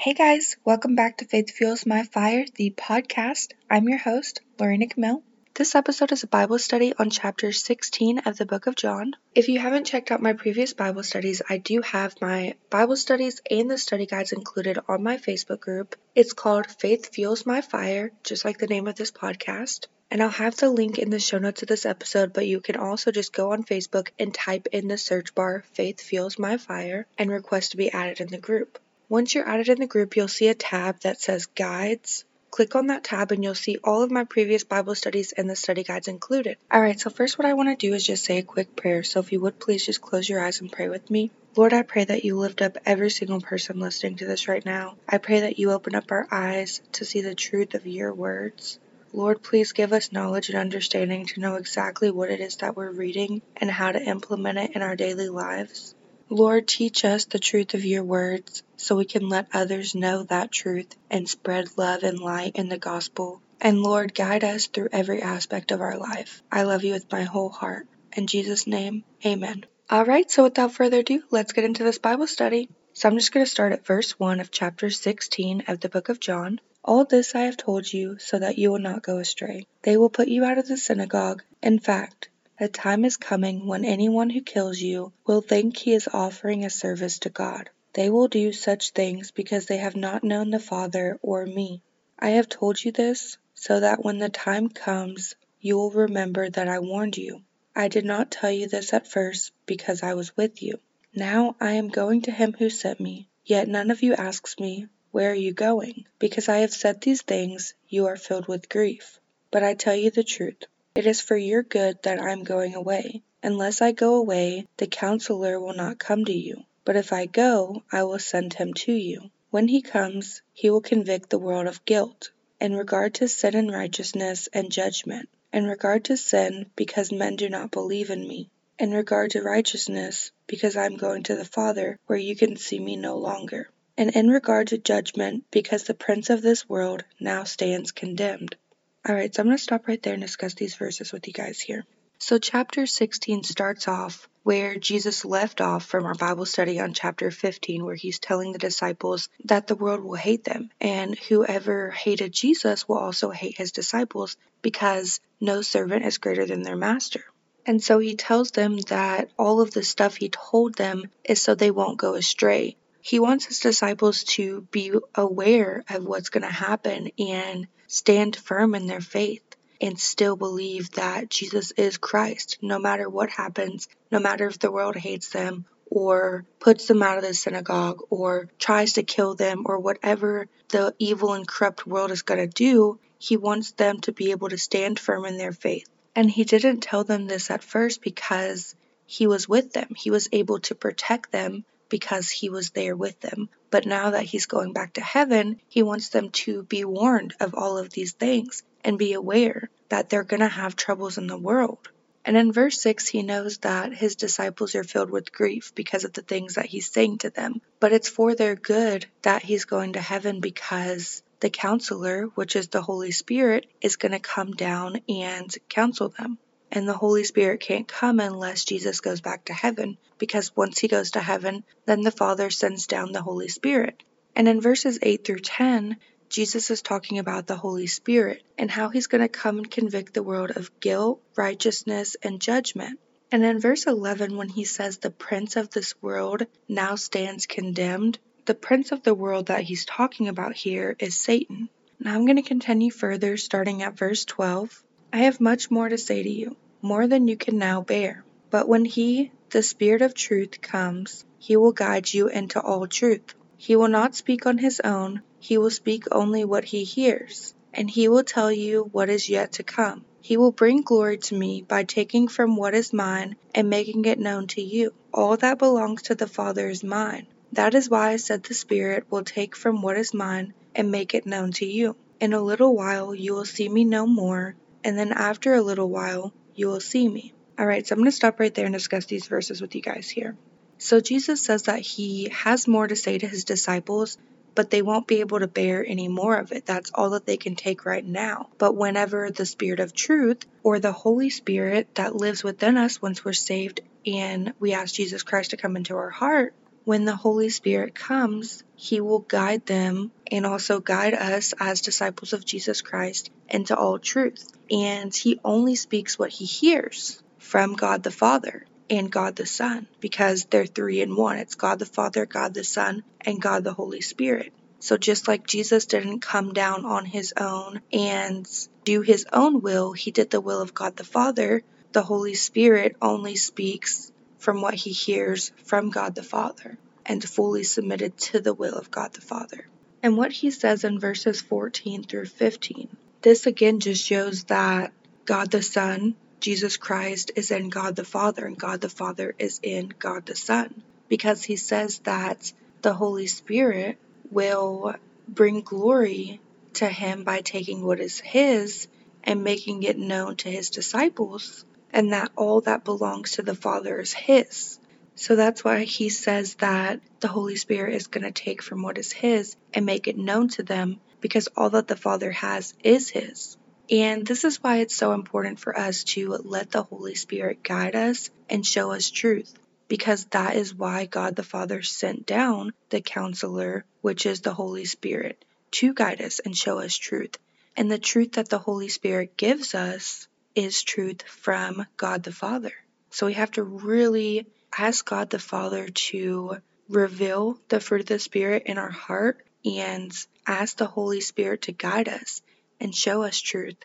Hey guys, welcome back to Faith Fuels My Fire, the podcast. I'm your host, Lorena Camille. This episode is a Bible study on chapter 16 of the book of John. If you haven't checked out my previous Bible studies, I do have my Bible studies and the study guides included on my Facebook group. It's called Faith Fuels My Fire, just like the name of this podcast. And I'll have the link in the show notes of this episode, but you can also just go on Facebook and type in the search bar Faith Fuels My Fire and request to be added in the group. Once you're added in the group, you'll see a tab that says Guides. Click on that tab and you'll see all of my previous Bible studies and the study guides included. Alright, so first, what I want to do is just say a quick prayer. So if you would please just close your eyes and pray with me. Lord, I pray that you lift up every single person listening to this right now. I pray that you open up our eyes to see the truth of your words. Lord, please give us knowledge and understanding to know exactly what it is that we're reading and how to implement it in our daily lives. Lord, teach us the truth of your words so we can let others know that truth and spread love and light in the gospel. And Lord, guide us through every aspect of our life. I love you with my whole heart. In Jesus' name, amen. All right, so without further ado, let's get into this Bible study. So I'm just going to start at verse 1 of chapter 16 of the book of John. All this I have told you so that you will not go astray. They will put you out of the synagogue. In fact, a time is coming when anyone who kills you will think he is offering a service to God. They will do such things because they have not known the Father or me. I have told you this so that when the time comes you will remember that I warned you. I did not tell you this at first because I was with you. Now I am going to him who sent me, yet none of you asks me, Where are you going? Because I have said these things, you are filled with grief. But I tell you the truth. It is for your good that I am going away. Unless I go away, the Counselor will not come to you. But if I go, I will send him to you. When he comes, he will convict the world of guilt, in regard to sin and righteousness and judgment. In regard to sin, because men do not believe in me. In regard to righteousness, because I am going to the Father, where you can see me no longer. And in regard to judgment, because the prince of this world now stands condemned. Alright, so I'm going to stop right there and discuss these verses with you guys here. So, chapter 16 starts off where Jesus left off from our Bible study on chapter 15, where he's telling the disciples that the world will hate them, and whoever hated Jesus will also hate his disciples because no servant is greater than their master. And so he tells them that all of the stuff he told them is so they won't go astray. He wants his disciples to be aware of what's going to happen and stand firm in their faith and still believe that Jesus is Christ, no matter what happens, no matter if the world hates them or puts them out of the synagogue or tries to kill them or whatever the evil and corrupt world is going to do, he wants them to be able to stand firm in their faith. And he didn't tell them this at first because he was with them. He was able to protect them because he was there with them. But now that he's going back to heaven, he wants them to be warned of all of these things and be aware that they're going to have troubles in the world. And in verse 6, he knows that his disciples are filled with grief because of the things that he's saying to them. But it's for their good that he's going to heaven because the counselor, which is the Holy Spirit, is going to come down and counsel them. And the Holy Spirit can't come unless Jesus goes back to heaven, because once he goes to heaven, then the Father sends down the Holy Spirit. And in verses 8 through 10, Jesus is talking about the Holy Spirit and how he's going to come and convict the world of guilt, righteousness, and judgment. And in verse 11, when he says the prince of this world now stands condemned, the prince of the world that he's talking about here is Satan. Now I'm going to continue further starting at verse 12. I have much more to say to you, more than you can now bear. But when He, the Spirit of truth, comes, He will guide you into all truth. He will not speak on His own, He will speak only what He hears, and He will tell you what is yet to come. He will bring glory to me by taking from what is mine and making it known to you. All that belongs to the Father is mine. That is why I said the Spirit will take from what is mine and make it known to you. In a little while you will see me no more, and then after a little while you will see me. Alright, so I'm going to stop right there and discuss these verses with you guys here. So Jesus says that he has more to say to his disciples, but they won't be able to bear any more of it. That's all that they can take right now. But whenever the Spirit of truth or the Holy Spirit that lives within us once we're saved and we ask Jesus Christ to come into our heart, when the Holy Spirit comes, He will guide them and also guide us as disciples of Jesus Christ into all truth. And He only speaks what He hears from God the Father and God the Son because they're three in one. It's God the Father, God the Son, and God the Holy Spirit. So just like Jesus didn't come down on his own and do his own will, he did the will of God the Father. The Holy Spirit only speaks from what he hears from God the Father and fully submitted to the will of God the Father. And what he says in verses 14 through 15, this again just shows that God the Son, Jesus Christ, is in God the Father, and God the Father is in God the Son. Because he says that the Holy Spirit will bring glory to him by taking what is his and making it known to his disciples and that all that belongs to the Father is His. So that's why He says that the Holy Spirit is going to take from what is His and make it known to them because all that the Father has is His. And this is why it's so important for us to let the Holy Spirit guide us and show us truth, because that is why God the Father sent down the counselor, which is the Holy Spirit, to guide us and show us truth. And the truth that the Holy Spirit gives us is truth from God the Father. So we have to really ask God the Father to reveal the fruit of the Spirit in our heart and ask the Holy Spirit to guide us and show us truth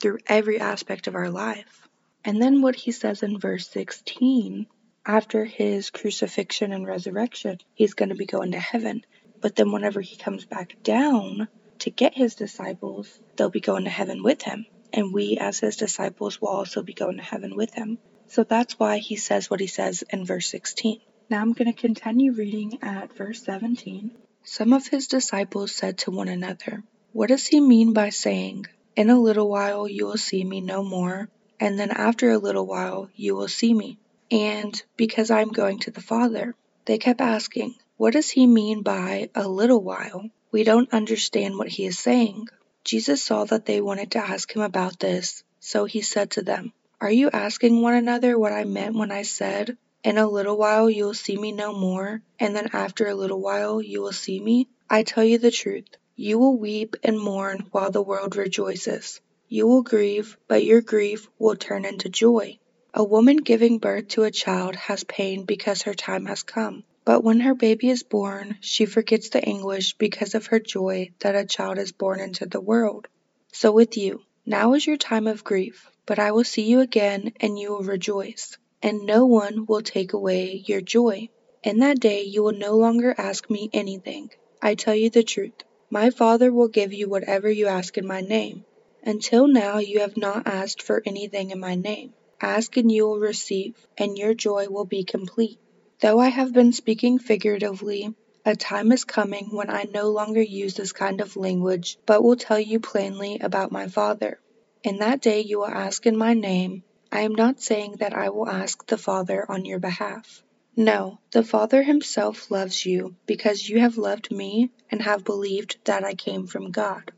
through every aspect of our life. And then what he says in verse 16 after his crucifixion and resurrection, he's going to be going to heaven. But then whenever he comes back down to get his disciples, they'll be going to heaven with him and we as his disciples will also be going to heaven with him. So that's why he says what he says in verse 16. Now I'm going to continue reading at verse 17. Some of his disciples said to one another, What does he mean by saying, In a little while you will see me no more, and then after a little while you will see me? And because I am going to the Father. They kept asking, What does he mean by a little while? We don't understand what he is saying. Jesus saw that they wanted to ask him about this, so he said to them, Are you asking one another what I meant when I said, In a little while you will see me no more, and then after a little while you will see me? I tell you the truth. You will weep and mourn while the world rejoices. You will grieve, but your grief will turn into joy. A woman giving birth to a child has pain because her time has come. But when her baby is born, she forgets the anguish because of her joy that a child is born into the world. So with you, now is your time of grief, but I will see you again and you will rejoice, and no one will take away your joy. In that day you will no longer ask me anything. I tell you the truth. My Father will give you whatever you ask in my name. Until now you have not asked for anything in my name. Ask and you will receive, and your joy will be complete. Though I have been speaking figuratively, a time is coming when I no longer use this kind of language, but will tell you plainly about my Father. In that day you will ask in my name. I am not saying that I will ask the Father on your behalf. No, the Father himself loves you because you have loved me and have believed that I came from God.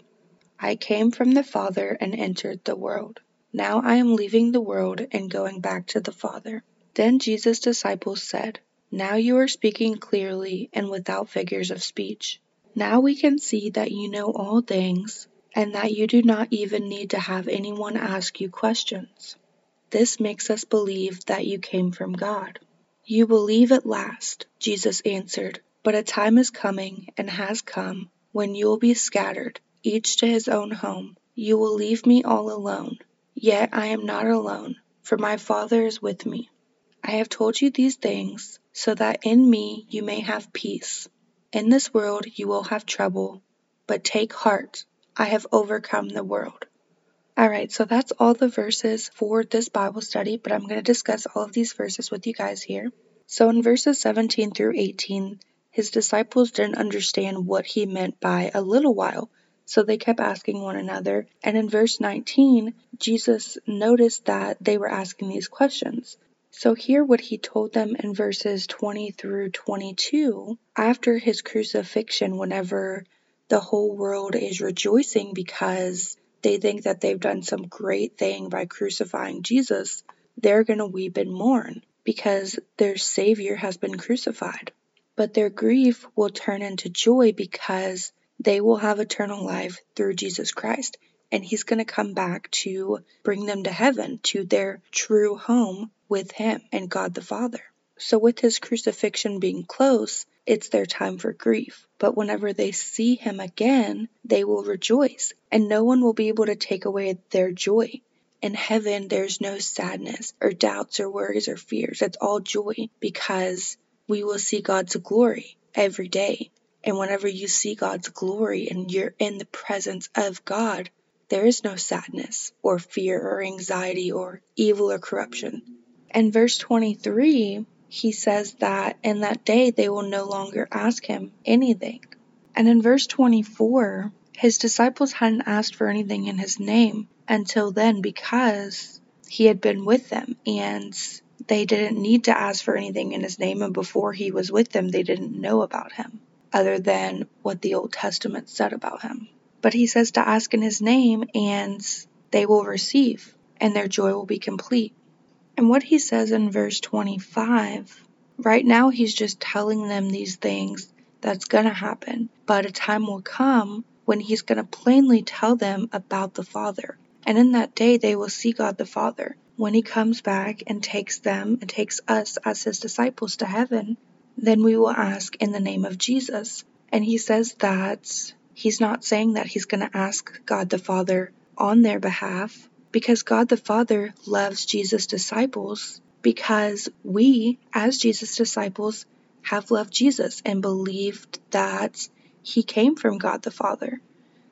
I came from the Father and entered the world. Now I am leaving the world and going back to the Father. Then Jesus' disciples said, now you are speaking clearly and without figures of speech. Now we can see that you know all things and that you do not even need to have anyone ask you questions. This makes us believe that you came from God. You believe at last, Jesus answered, but a time is coming and has come when you will be scattered, each to his own home. You will leave me all alone. Yet I am not alone, for my Father is with me. I have told you these things so that in me you may have peace. In this world you will have trouble, but take heart, I have overcome the world. Alright, so that's all the verses for this Bible study, but I'm going to discuss all of these verses with you guys here. So in verses 17 through 18, his disciples didn't understand what he meant by a little while, so they kept asking one another. And in verse 19, Jesus noticed that they were asking these questions. So hear what he told them in verses 20 through 22 after his crucifixion, whenever the whole world is rejoicing because they think that they've done some great thing by crucifying Jesus, they're going to weep and mourn because their Savior has been crucified. but their grief will turn into joy because they will have eternal life through Jesus Christ. And he's going to come back to bring them to heaven, to their true home with him and God the Father. So, with his crucifixion being close, it's their time for grief. But whenever they see him again, they will rejoice, and no one will be able to take away their joy. In heaven, there's no sadness or doubts or worries or fears. It's all joy because we will see God's glory every day. And whenever you see God's glory and you're in the presence of God, there is no sadness or fear or anxiety or evil or corruption. In verse 23, he says that in that day they will no longer ask him anything. And in verse 24, his disciples hadn't asked for anything in his name until then because he had been with them and they didn't need to ask for anything in his name. And before he was with them, they didn't know about him other than what the Old Testament said about him. But he says to ask in his name and they will receive and their joy will be complete. And what he says in verse 25, right now he's just telling them these things that's going to happen, but a time will come when he's going to plainly tell them about the Father. And in that day they will see God the Father. When he comes back and takes them and takes us as his disciples to heaven, then we will ask in the name of Jesus. And he says that he's not saying that he's going to ask God the Father on their behalf, because God the Father loves Jesus' disciples because we, as Jesus' disciples, have loved Jesus and believed that he came from God the Father.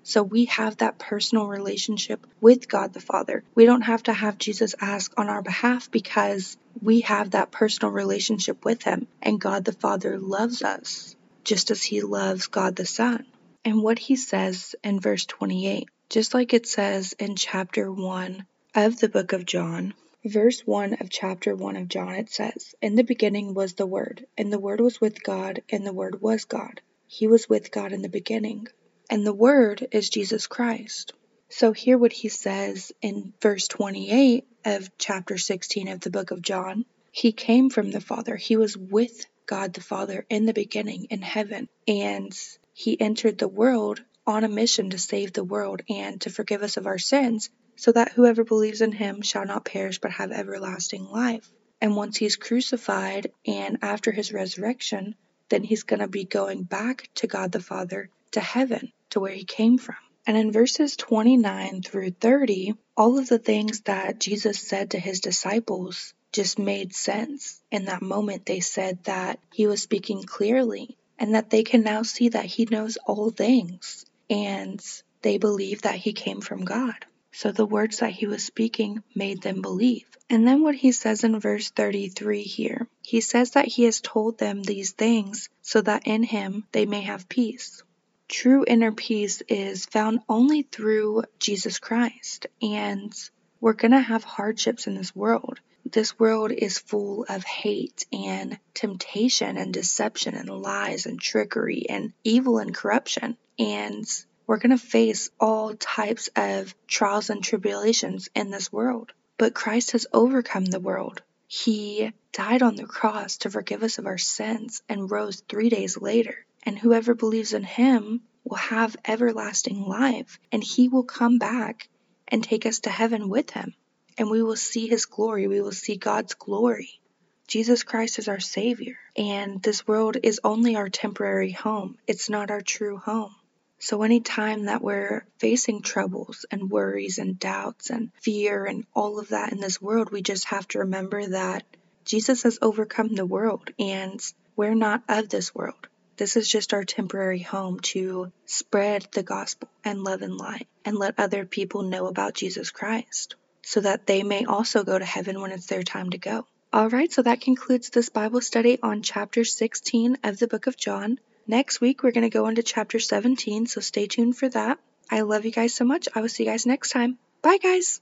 So we have that personal relationship with God the Father. We don't have to have Jesus ask on our behalf because we have that personal relationship with him and God the Father loves us just as he loves God the Son. And what he says in verse 28 just like it says in chapter 1 of the book of John. Verse 1 of chapter 1 of John, it says, In the beginning was the Word, and the Word was with God, and the Word was God. He was with God in the beginning. And the Word is Jesus Christ. So, hear what he says in verse 28 of chapter 16 of the book of John. He came from the Father, he was with God the Father in the beginning in heaven, and he entered the world on a mission to save the world and to forgive us of our sins, so that whoever believes in him shall not perish but have everlasting life. And once he's crucified and after his resurrection, then he's going to be going back to God the Father, to heaven, to where he came from. And in verses 29 through 30, all of the things that Jesus said to his disciples just made sense. In that moment, they said that he was speaking clearly and that they can now see that he knows all things and they believe that he came from God. So the words that he was speaking made them believe. And then what he says in verse 33 here, he says that he has told them these things so that in him they may have peace. True inner peace is found only through Jesus Christ, and we're going to have hardships in this world. This world is full of hate and temptation and deception and lies and trickery and evil and corruption. And we're going to face all types of trials and tribulations in this world. But Christ has overcome the world. He died on the cross to forgive us of our sins and rose three days later. And whoever believes in him will have everlasting life, and he will come back and take us to heaven with him and we will see his glory. We will see God's glory. Jesus Christ is our Savior, and this world is only our temporary home. It's not our true home. So, anytime that we're facing troubles and worries and doubts and fear and all of that in this world, we just have to remember that Jesus has overcome the world and we're not of this world. This is just our temporary home to spread the gospel and love and light and let other people know about Jesus Christ so that they may also go to heaven when it's their time to go. All right, so that concludes this Bible study on chapter 16 of the book of John. Next week, we're going to go into chapter 17, so stay tuned for that. I love you guys so much. I will see you guys next time. Bye, guys.